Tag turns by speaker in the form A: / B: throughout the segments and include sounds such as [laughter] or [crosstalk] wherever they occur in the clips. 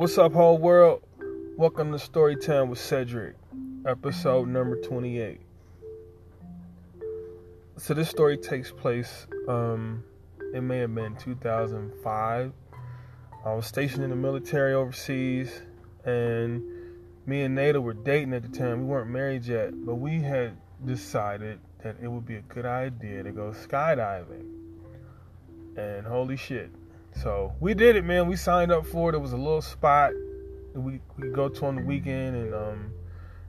A: What's up, whole world? Welcome to Storytime with Cedric, episode number 28. So, this story takes place, um, it may have been 2005. I was stationed in the military overseas, and me and Nada were dating at the time. We weren't married yet, but we had decided that it would be a good idea to go skydiving. And holy shit, so we did it, man. We signed up for it. It was a little spot we we go to on the weekend, and um,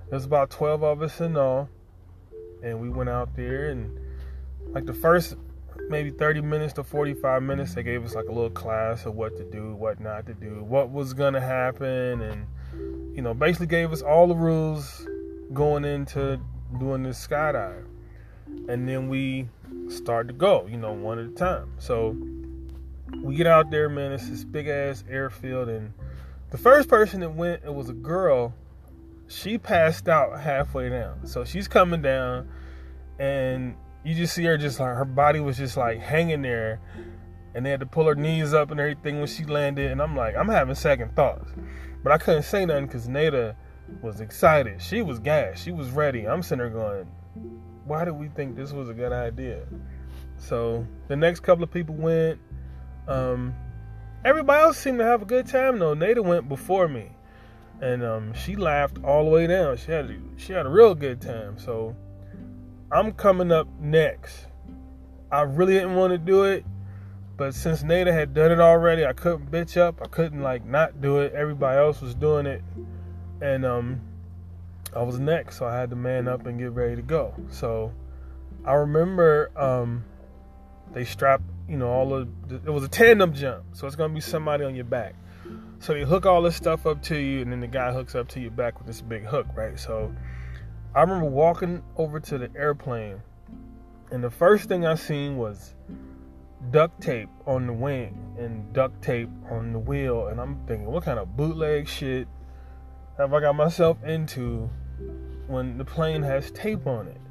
A: there's about twelve of us in all, and we went out there and like the first maybe 30 minutes to 45 minutes they gave us like a little class of what to do what not to do what was gonna happen and you know basically gave us all the rules going into doing this skydive and then we start to go you know one at a time so we get out there, man. It's this big ass airfield, and the first person that went, it was a girl. She passed out halfway down, so she's coming down, and you just see her just like her body was just like hanging there, and they had to pull her knees up and everything when she landed. And I'm like, I'm having second thoughts, but I couldn't say nothing because Nada was excited. She was gassed. She was ready. I'm sitting there going, why did we think this was a good idea? So the next couple of people went um, everybody else seemed to have a good time though. Nada went before me, and um, she laughed all the way down. She had she had a real good time. So I'm coming up next. I really didn't want to do it, but since Nada had done it already, I couldn't bitch up. I couldn't like not do it. Everybody else was doing it, and um, I was next, so I had to man up and get ready to go. So I remember um, they strapped you know, all of the, it was a tandem jump, so it's gonna be somebody on your back. So they hook all this stuff up to you, and then the guy hooks up to your back with this big hook, right? So I remember walking over to the airplane, and the first thing I seen was duct tape on the wing and duct tape on the wheel, and I'm thinking, what kind of bootleg shit have I got myself into when the plane has tape on it?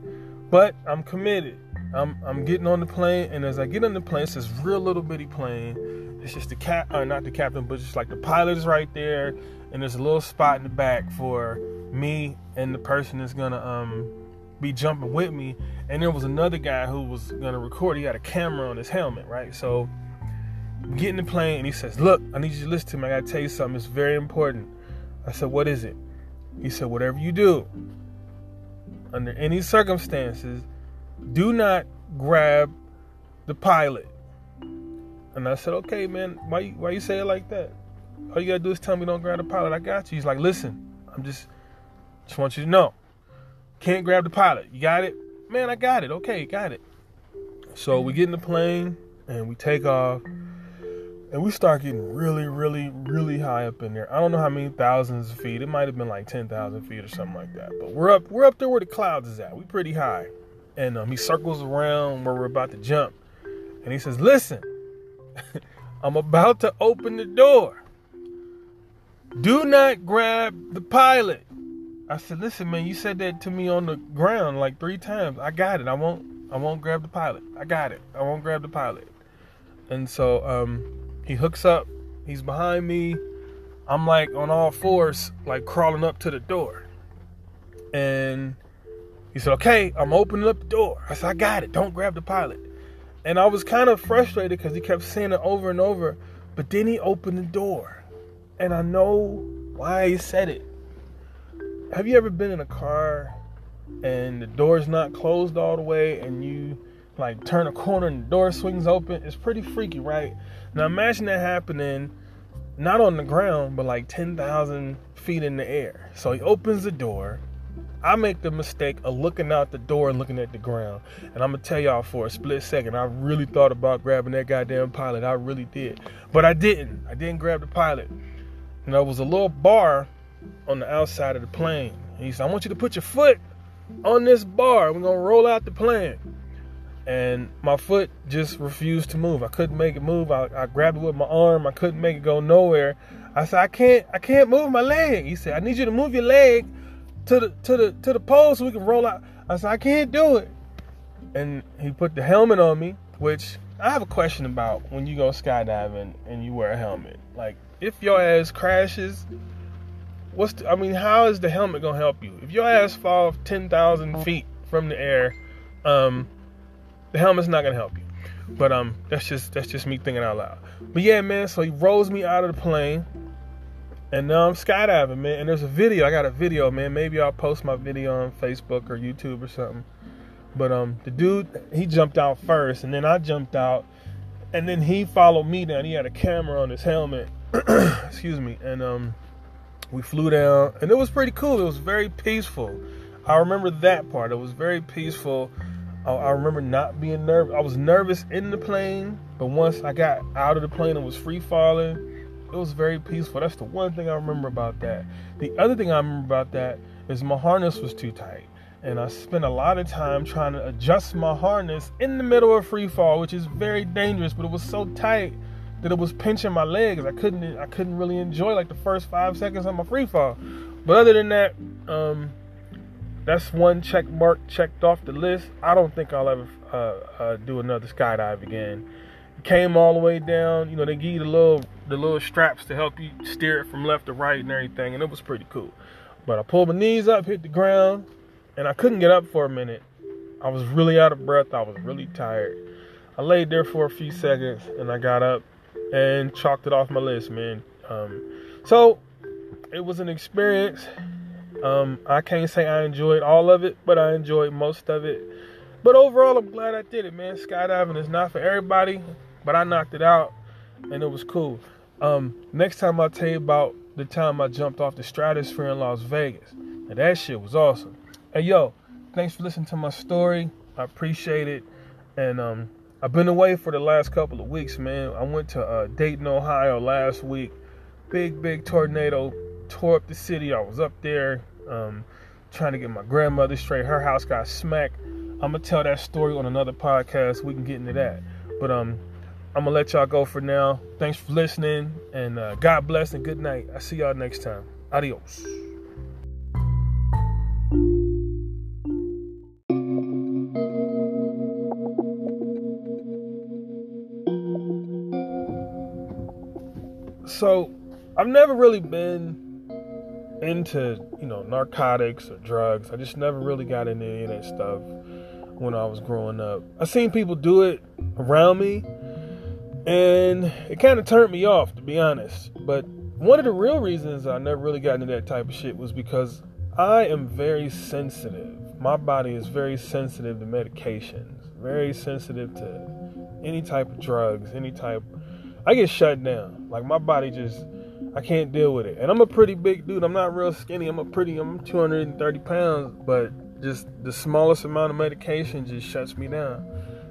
A: But I'm committed. I'm I'm getting on the plane, and as I get on the plane, it's this real little bitty plane. It's just the cap, uh, not the captain, but just like the pilot is right there, and there's a little spot in the back for me and the person that's gonna um be jumping with me. And there was another guy who was gonna record. He had a camera on his helmet, right? So get in the plane, and he says, "Look, I need you to listen to me. I gotta tell you something. It's very important." I said, "What is it?" He said, "Whatever you do, under any circumstances." do not grab the pilot. And I said, okay, man, why you, why you say it like that? All you gotta do is tell me don't grab the pilot. I got you. He's like, listen, I'm just, just want you to know, can't grab the pilot. You got it, man. I got it. Okay, got it. So we get in the plane and we take off, and we start getting really, really, really high up in there. I don't know how many thousands of feet. It might have been like ten thousand feet or something like that. But we're up, we're up there where the clouds is at. We pretty high and um, he circles around where we're about to jump, and he says, "Listen, [laughs] I'm about to open the door. Do not grab the pilot." I said, "Listen, man, you said that to me on the ground like three times. I got it. I won't. I won't grab the pilot. I got it. I won't grab the pilot." And so um, he hooks up. He's behind me. I'm like on all fours, like crawling up to the door, and he said, okay, I'm opening up the door. I said, I got it. Don't grab the pilot. And I was kind of frustrated because he kept saying it over and over. But then he opened the door. And I know why he said it. Have you ever been in a car and the door's not closed all the way and you like turn a corner and the door swings open? It's pretty freaky, right? Now imagine that happening not on the ground, but like 10,000 feet in the air. So he opens the door I make the mistake of looking out the door and looking at the ground. And I'm gonna tell y'all for a split second, I really thought about grabbing that goddamn pilot. I really did. But I didn't. I didn't grab the pilot. And there was a little bar on the outside of the plane. And he said, I want you to put your foot on this bar. We're gonna roll out the plane. And my foot just refused to move. I couldn't make it move. I, I grabbed it with my arm. I couldn't make it go nowhere. I said, I can't, I can't move my leg. He said, I need you to move your leg to the to the to the pole so we can roll out. I said, I can't do it. And he put the helmet on me, which I have a question about when you go skydiving and you wear a helmet. Like, if your ass crashes, what's the, I mean, how is the helmet gonna help you? If your ass falls ten thousand feet from the air, um, the helmet's not gonna help you. But um, that's just that's just me thinking out loud. But yeah, man. So he rolls me out of the plane, and now I'm skydiving, man. And there's a video. I got a video, man. Maybe I'll post my video on Facebook or YouTube or something. But um, the dude he jumped out first, and then I jumped out, and then he followed me down. He had a camera on his helmet. [clears throat] Excuse me, and um, we flew down, and it was pretty cool. It was very peaceful. I remember that part. It was very peaceful. I, I remember not being nervous. I was nervous in the plane, but once I got out of the plane and was free falling, it was very peaceful. That's the one thing I remember about that. The other thing I remember about that is my harness was too tight. And I spent a lot of time trying to adjust my harness in the middle of free fall, which is very dangerous, but it was so tight that it was pinching my legs. I couldn't I couldn't really enjoy like the first five seconds of my free fall. But other than that, um, that's one check mark checked off the list. I don't think I'll ever uh, uh, do another skydive again. Came all the way down. You know, they give you the little the little straps to help you steer it from left to right and everything, and it was pretty cool. But I pulled my knees up, hit the ground, and I couldn't get up for a minute. I was really out of breath. I was really tired. I laid there for a few seconds, and I got up and chalked it off my list, man. Um, so it was an experience. Um, I can't say I enjoyed all of it, but I enjoyed most of it. But overall, I'm glad I did it, man. Skydiving is not for everybody, but I knocked it out, and it was cool. Um, next time I'll tell you about the time I jumped off the stratosphere in Las Vegas. And that shit was awesome. Hey, yo, thanks for listening to my story. I appreciate it. And um, I've been away for the last couple of weeks, man. I went to uh, Dayton, Ohio last week. Big, big tornado tore up the city. I was up there um, trying to get my grandmother straight. Her house got smacked. I'm gonna tell that story on another podcast. We can get into that. But um, I'm gonna let y'all go for now. Thanks for listening, and uh, God bless and good night. I see y'all next time. Adios. So, I've never really been into you know narcotics or drugs. I just never really got into any of that stuff when I was growing up. I seen people do it around me, and it kind of turned me off to be honest. But one of the real reasons I never really got into that type of shit was because I am very sensitive. My body is very sensitive to medications, very sensitive to any type of drugs, any type. I get shut down. Like my body just I can't deal with it. And I'm a pretty big dude. I'm not real skinny. I'm a pretty, I'm 230 pounds, but just the smallest amount of medication just shuts me down.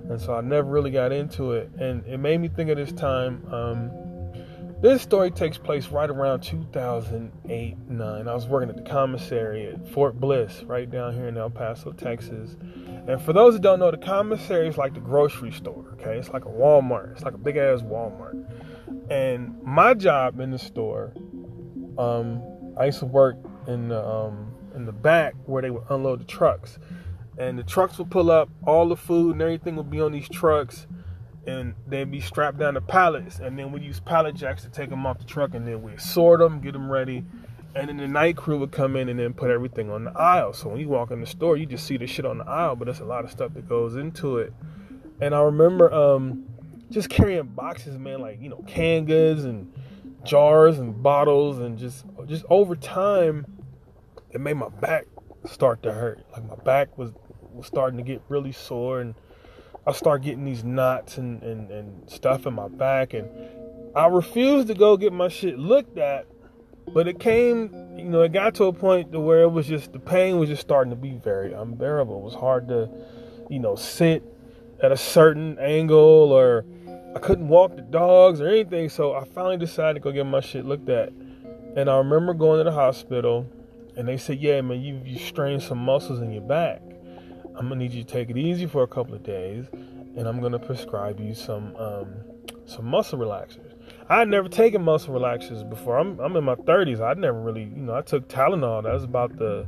A: And so I never really got into it. And it made me think of this time. Um, this story takes place right around 2008 9. I was working at the commissary at Fort Bliss, right down here in El Paso, Texas. And for those that don't know, the commissary is like the grocery store, okay? It's like a Walmart, it's like a big ass Walmart. And my job in the store, um, I used to work in the um, in the back where they would unload the trucks, and the trucks would pull up, all the food and everything would be on these trucks, and they'd be strapped down to pallets, and then we use pallet jacks to take them off the truck, and then we sort them, get them ready, and then the night crew would come in and then put everything on the aisle. So when you walk in the store, you just see the shit on the aisle, but there's a lot of stuff that goes into it. And I remember um, just carrying boxes, man, like you know, canned goods and jars and bottles, and just just over time, it made my back start to hurt. Like my back was was starting to get really sore, and I start getting these knots and and, and stuff in my back, and I refused to go get my shit looked at. But it came, you know, it got to a point to where it was just the pain was just starting to be very unbearable. It was hard to, you know, sit at a certain angle or I couldn't walk the dogs or anything, so I finally decided to go get my shit looked at. And I remember going to the hospital, and they said, "Yeah, man, you you strained some muscles in your back. I'm gonna need you to take it easy for a couple of days, and I'm gonna prescribe you some um, some muscle relaxers." I had never taken muscle relaxers before. I'm I'm in my 30s. I'd never really, you know, I took Tylenol. That was about the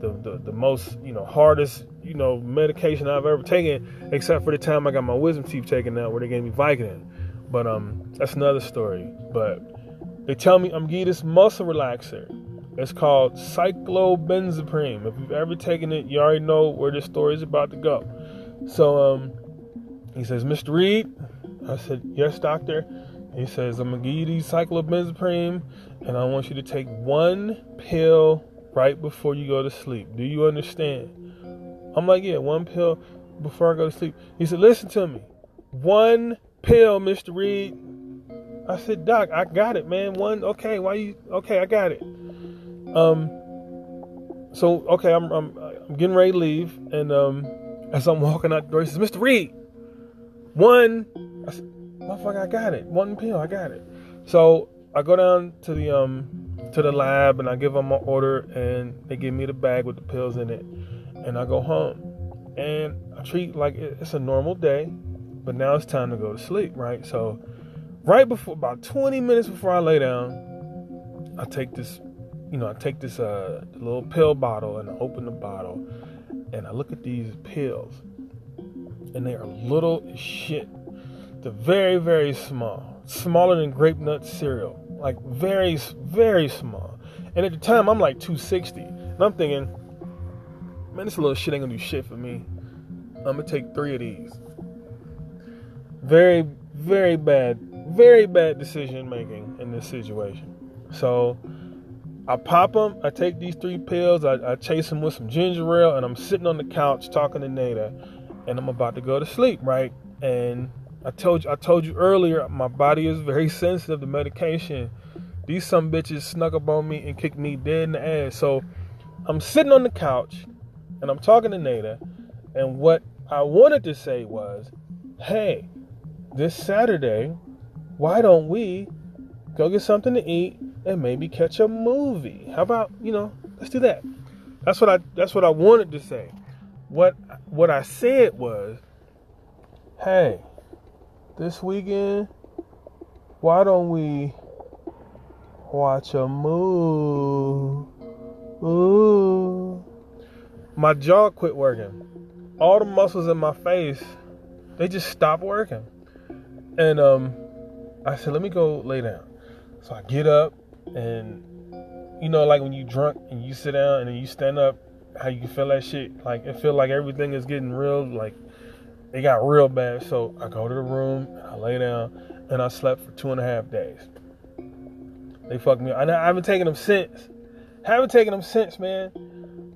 A: the, the, the most you know hardest you know medication I've ever taken, except for the time I got my wisdom teeth taken out where they gave me Vicodin. But um, that's another story. But They tell me I'm getting this muscle relaxer. It's called cyclobenzaprine. If you've ever taken it, you already know where this story is about to go. So um, he says, Mr. Reed, I said, yes, doctor. He says, I'm gonna give you these cyclobenzaprine, and I want you to take one pill right before you go to sleep. Do you understand? I'm like, yeah, one pill before I go to sleep. He said, listen to me. One pill, Mr. Reed. I said, Doc, I got it, man. One, okay, why you, okay, I got it. Um, so, okay, I'm, I'm, I'm getting ready to leave, and um, as I'm walking out the door, he says, Mr. Reed, one, I said, motherfucker, I got it. One pill, I got it. So I go down to the um to the lab and I give them my order and they give me the bag with the pills in it and I go home and I treat like it's a normal day, but now it's time to go to sleep, right? So right before about 20 minutes before I lay down, I take this, you know, I take this uh little pill bottle and I open the bottle and I look at these pills and they are little shit. They're very, very small, smaller than grape nut cereal, like very, very small. And at the time, I'm like 260, and I'm thinking, man, this little shit ain't gonna do shit for me. I'm gonna take three of these. Very, very bad, very bad decision making in this situation. So I pop them. I take these three pills. I, I chase them with some ginger ale, and I'm sitting on the couch talking to Nada, and I'm about to go to sleep, right? And I told you, I told you earlier, my body is very [laughs] sensitive to medication. These some bitches snuck up on me and kicked me dead in the ass. So I'm sitting on the couch and I'm talking to Nada, and what I wanted to say was, hey, this Saturday, why don't we go get something to eat and maybe catch a movie? How about, you know, let's do that. That's what I that's what I wanted to say. What what I said was, hey, this weekend, why don't we watch a movie? Ooh. My jaw quit working. All the muscles in my face, they just stopped working. And um, I said, let me go lay down. So I get up and you know, like when you drunk and you sit down and then you stand up, how you feel that shit. Like it feel like everything is getting real like it got real bad. So I go to the room, I lay down, and I slept for two and a half days. They fucked me up. I haven't taken them since. Haven't taken them since, man.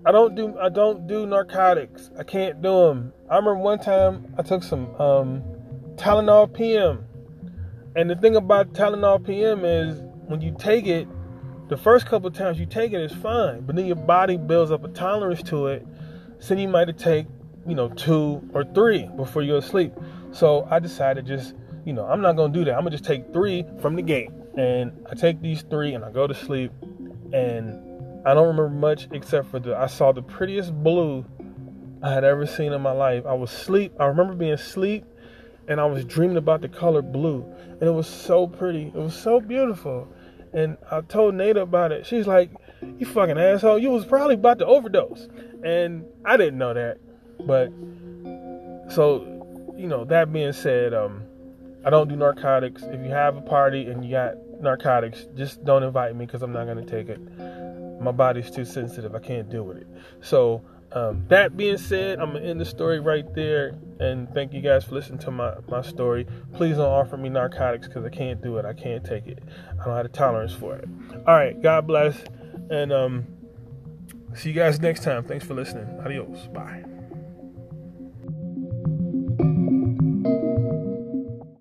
A: I don't do I don't do narcotics. I can't do them. I remember one time I took some um, Tylenol PM, and the thing about Tylenol PM is when you take it, the first couple times you take it, it is fine, but then your body builds up a tolerance to it. So you might take you know, two or three before you go to sleep. So I decided just, you know, I'm not gonna do that. I'm gonna just take three from the gate. And I take these three and I go to sleep. And I don't remember much except for the I saw the prettiest blue I had ever seen in my life. I was asleep. I remember being asleep and I was dreaming about the color blue. And it was so pretty. It was so beautiful. And I told Nada about it. She's like, You fucking asshole. You was probably about to overdose. And I didn't know that. But so, you know, that being said, um, I don't do narcotics. If you have a party and you got narcotics, just don't invite me because I'm not gonna take it. My body's too sensitive. I can't deal with it. So, um, that being said, I'm gonna end the story right there. And thank you guys for listening to my, my story. Please don't offer me narcotics because I can't do it. I can't take it. I don't have the tolerance for it. All right. God bless. And um, see you guys next time. Thanks for listening. Adios. Bye.